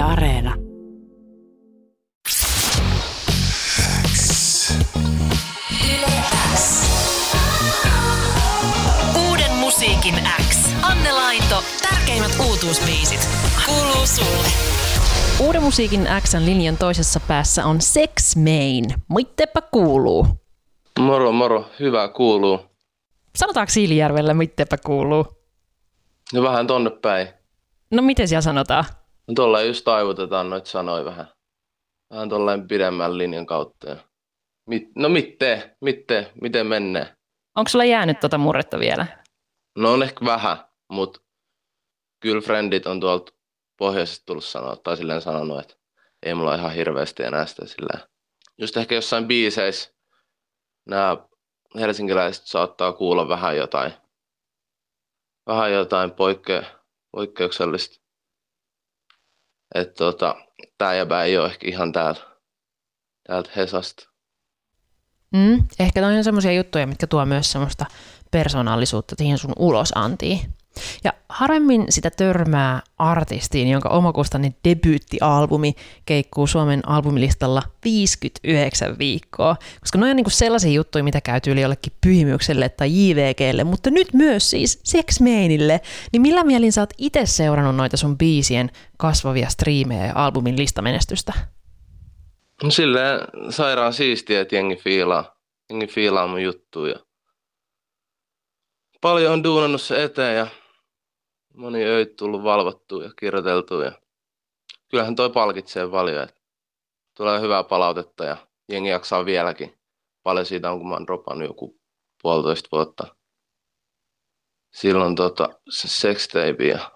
Yle Areena. Uuden musiikin X. Anne Laito, tärkeimmät uutuusbiisit. Kuuluu sulle. Uuden musiikin Xn linjan toisessa päässä on Sex Main. Mittepä kuuluu. Moro, moro. Hyvä kuuluu. Sanotaanko Siilijärvellä mittepä kuuluu? Ja vähän tonne päin. No miten siellä sanotaan? No tolleen just taivutetaan noit sanoi vähän. Vähän tolleen pidemmän linjan kautta. Mit, no mitte, mitte, miten menee? Onko sulla jäänyt tuota murretta vielä? No on ehkä vähän, mutta kyllä friendit on tuolta pohjoisesta tullut sanoa, tai silleen sanonut, että ei mulla ihan hirveästi enää sitä silleen. Just ehkä jossain biiseissä nämä helsinkiläiset saattaa kuulla vähän jotain, vähän jotain poikke, poikkeuksellista. Että tota, tää jäbä ei ole ehkä ihan täältä, täältä Hesasta. Mm, ehkä toi on semmoisia juttuja, mitkä tuo myös semmoista persoonallisuutta siihen sun ulosantiin. Ja harvemmin sitä törmää artistiin, jonka omakustanne debyyttialbumi keikkuu Suomen albumilistalla 59 viikkoa, koska ne on niinku sellaisia juttuja, mitä käy tyyli jollekin pyhimykselle tai JVGlle, mutta nyt myös siis Sex Mainille. Niin millä mielin sä oot itse seurannut noita sun biisien kasvavia striimejä ja albumin listamenestystä? No silleen sairaan siistiä, että jengi fiilaa. Jengi fiilaa mun juttuja. Paljon on duunannut se eteen ja moni öit tullut valvottua ja kirjoiteltua. Ja kyllähän toi palkitsee paljon, että tulee hyvää palautetta ja jengi jaksaa vieläkin. Paljon siitä on, kun mä oon joku puolitoista vuotta. Silloin tota, se sextape ja...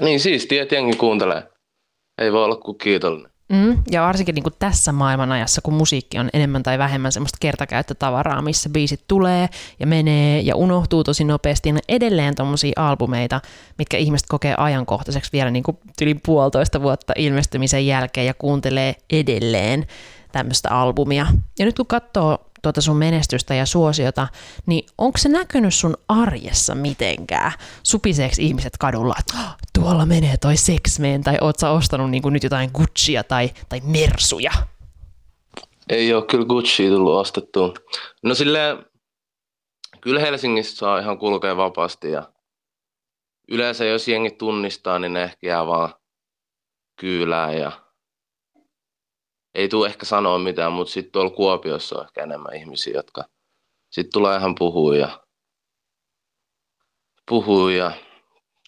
Niin siistiä, että jengi kuuntelee. Ei voi olla kuin kiitollinen. Mm, ja varsinkin niin kuin tässä maailmanajassa, kun musiikki on enemmän tai vähemmän semmoista kertakäyttötavaraa, missä biisit tulee ja menee ja unohtuu tosi nopeasti, niin edelleen tommosia albumeita, mitkä ihmiset kokee ajankohtaiseksi vielä niin kuin yli puolitoista vuotta ilmestymisen jälkeen ja kuuntelee edelleen tämmöistä albumia. Ja nyt kun katsoo tuota sun menestystä ja suosiota, niin onko se näkynyt sun arjessa mitenkään? Supiseeksi ihmiset kadulla, että oh, tuolla menee toi seksmeen, tai oot sä ostanut niin nyt jotain Guccia tai, tai Mersuja? Ei ole kyllä Gucci tullut ostettua. No silleen, kyllä Helsingissä saa ihan kulkea vapaasti ja yleensä jos jengi tunnistaa, niin ne ehkä jää vaan kyylää ja ei tule ehkä sanoa mitään, mutta sitten tuolla Kuopiossa on ehkä enemmän ihmisiä, jotka sitten tulee ihan puhuu ja, puhuu ja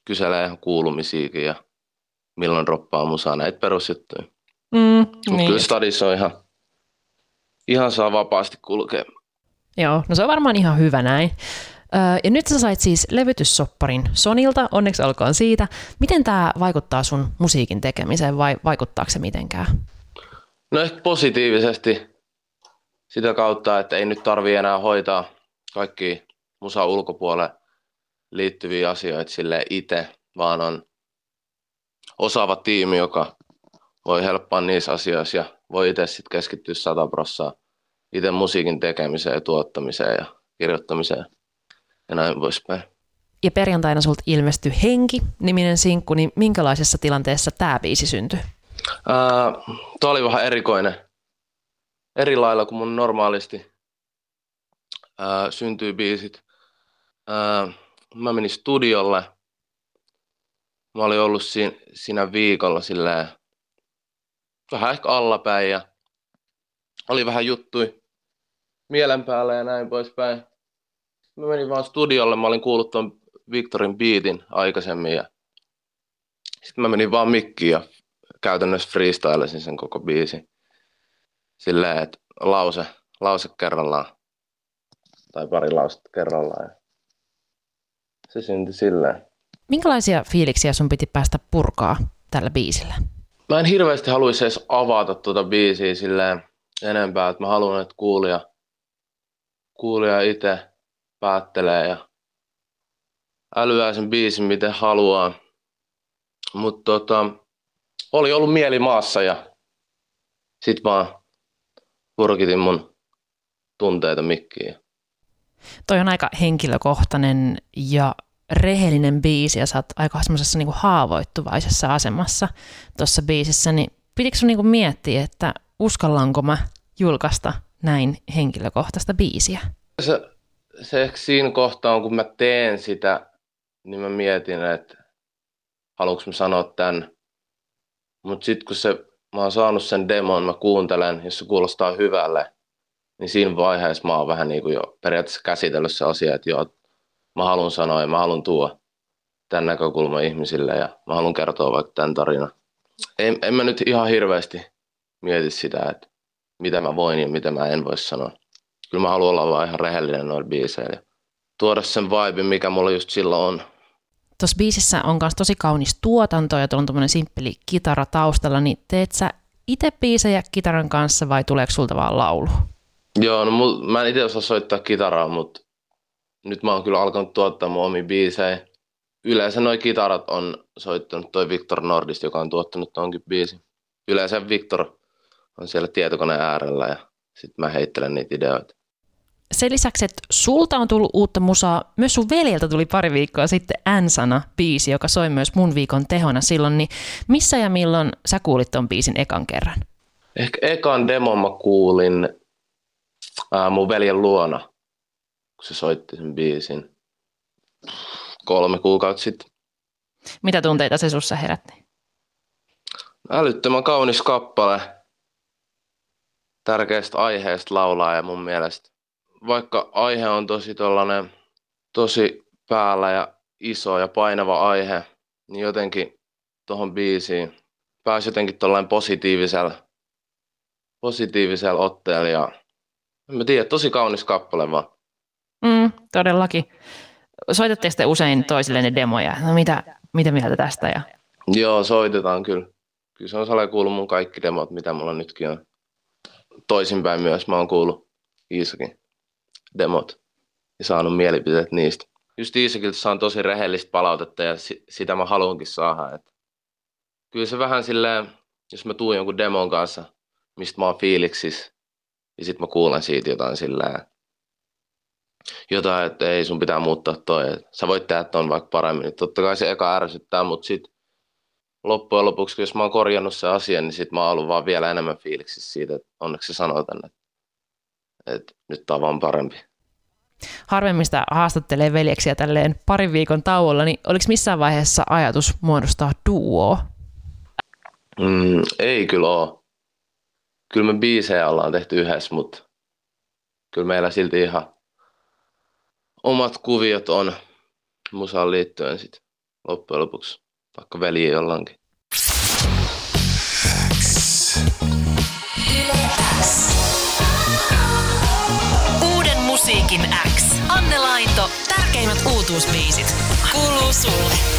kyselee ihan kuulumisiakin ja milloin droppaa musaa, näitä perusjuttuja. Mm, Mutta niin. kyllä stadissa on ihan, ihan saa vapaasti kulkea. Joo, no se on varmaan ihan hyvä näin. Öö, ja nyt sä sait siis levytyssopparin Sonilta, onneksi olkoon siitä. Miten tämä vaikuttaa sun musiikin tekemiseen vai vaikuttaako se mitenkään? No ehkä positiivisesti sitä kautta, että ei nyt tarvi enää hoitaa kaikki musa ulkopuolelle liittyviä asioita sille itse, vaan on osaava tiimi, joka voi helppaa niissä asioissa ja voi itse sitten keskittyä sata prossaa itse musiikin tekemiseen ja tuottamiseen ja kirjoittamiseen ja näin poispäin. Ja perjantaina sulta ilmestyi Henki-niminen sinkku, niin minkälaisessa tilanteessa tämä biisi syntyi? Tuo oli vähän erikoinen. Eri lailla kuin mun normaalisti ää, syntyy biisit. Ää, mä menin studiolle. Mä olin ollut siinä, siinä viikolla silleen, vähän ehkä allapäin ja oli vähän juttui mielen päällä ja näin poispäin. Mä menin vaan studiolle, mä olin kuullut tuon Victorin beatin aikaisemmin ja sitten mä menin vaan mikkiin ja käytännössä freestylesin sen koko biisin. Silleen, että lause, lause kerrallaan. Tai pari lausetta kerrallaan. Ja se syntyi silleen. Minkälaisia fiiliksiä sun piti päästä purkaa tällä biisillä? Mä en hirveästi haluaisi edes avata tuota biisiä silleen enempää, että mä haluan, että kuulija, kuulija itse päättelee ja älyää sen biisin miten haluaa. Mutta tota, oli ollut mieli maassa ja sit vaan purkitin mun tunteita mikkiin. Toi on aika henkilökohtainen ja rehellinen biisi ja sä oot aika semmoisessa niinku haavoittuvaisessa asemassa tuossa biisissä, niin pitikö sun niinku miettiä, että uskallanko mä julkaista näin henkilökohtaista biisiä? Se, se ehkä siinä kohtaa on, kun mä teen sitä, niin mä mietin, että haluanko mä sanoa tämän. Mutta sitten kun se, mä oon saanut sen demon, mä kuuntelen, jos se kuulostaa hyvälle, niin siinä vaiheessa mä oon vähän niin kuin jo periaatteessa käsitellyt se asia, että joo, mä haluan sanoa ja mä haluan tuoda tämän näkökulman ihmisille ja mä haluan kertoa vaikka tämän tarinan. En, en mä nyt ihan hirveästi mieti sitä, että mitä mä voin ja mitä mä en voi sanoa. Kyllä mä haluan olla vaan ihan rehellinen noilla biiseillä tuoda sen vibe, mikä mulla just silloin on. Tuossa biisissä on myös tosi kaunis tuotanto ja tuolla on tuommoinen simppeli kitara taustalla, niin teet sä itse biisejä kitaran kanssa vai tuleeko sulta vaan laulu? Joo, no mul, mä en itse osaa soittaa kitaraa, mutta nyt mä oon kyllä alkanut tuottaa mun omia biisejä. Yleensä noi kitarat on soittanut toi Victor Nordist, joka on tuottanut tonkin biisin. Yleensä Victor on siellä tietokoneen äärellä ja sitten mä heittelen niitä ideoita. Sen lisäksi, että sulta on tullut uutta musaa, myös sun veljeltä tuli pari viikkoa sitten N-sana biisi, joka soi myös mun viikon tehona silloin, niin missä ja milloin sä kuulit ton biisin ekan kerran? Ehkä ekan demon mä kuulin ää, mun veljen luona, kun se soitti sen biisin kolme kuukautta sitten. Mitä tunteita se sussa herätti? Älyttömän kaunis kappale. Tärkeästä aiheesta laulaa ja mun mielestä vaikka aihe on tosi tosi päällä ja iso ja painava aihe, niin jotenkin tuohon biisiin pääsi jotenkin tuollainen positiivisella, positiivisella otteella ja en mä tiedä, tosi kaunis kappale vaan. Mm, todellakin. Soitatteko te usein toisillenne demoja? No mitä, mitä mieltä tästä? Ja... Joo, soitetaan kyllä. Kyllä se on sale kuullut mun kaikki demot, mitä mulla nytkin on. Toisinpäin myös mä oon kuullut Iisakin demot ja saanut mielipiteet niistä. Just Iisakilta saan tosi rehellistä palautetta ja si- sitä mä haluankin saada. Et kyllä se vähän silleen, jos mä tuun jonkun demon kanssa, mistä mä oon fiiliksis, ja sitten mä kuulen siitä jotain silleen, jotain, että ei sun pitää muuttaa toi, että sä voit tehdä ton vaikka paremmin. Niin totta kai se eka ärsyttää, mutta sitten loppujen lopuksi, jos mä oon korjannut sen asian, niin sit mä oon ollut vaan vielä enemmän fiiliksissä siitä, että onneksi se sanoo tänne, että, että nyt tää on vaan parempi. Harvemmista haastattelee veljeksiä tälleen parin viikon tauolla, niin oliko missään vaiheessa ajatus muodostaa duo? Mm, ei kyllä oo. Kyllä me biisejä ollaan tehty yhdessä, mutta kyllä meillä silti ihan omat kuviot on musaan liittyen sit loppujen lopuksi, vaikka veli jollakin. Uutuusbiisit. Kuuluu sulle.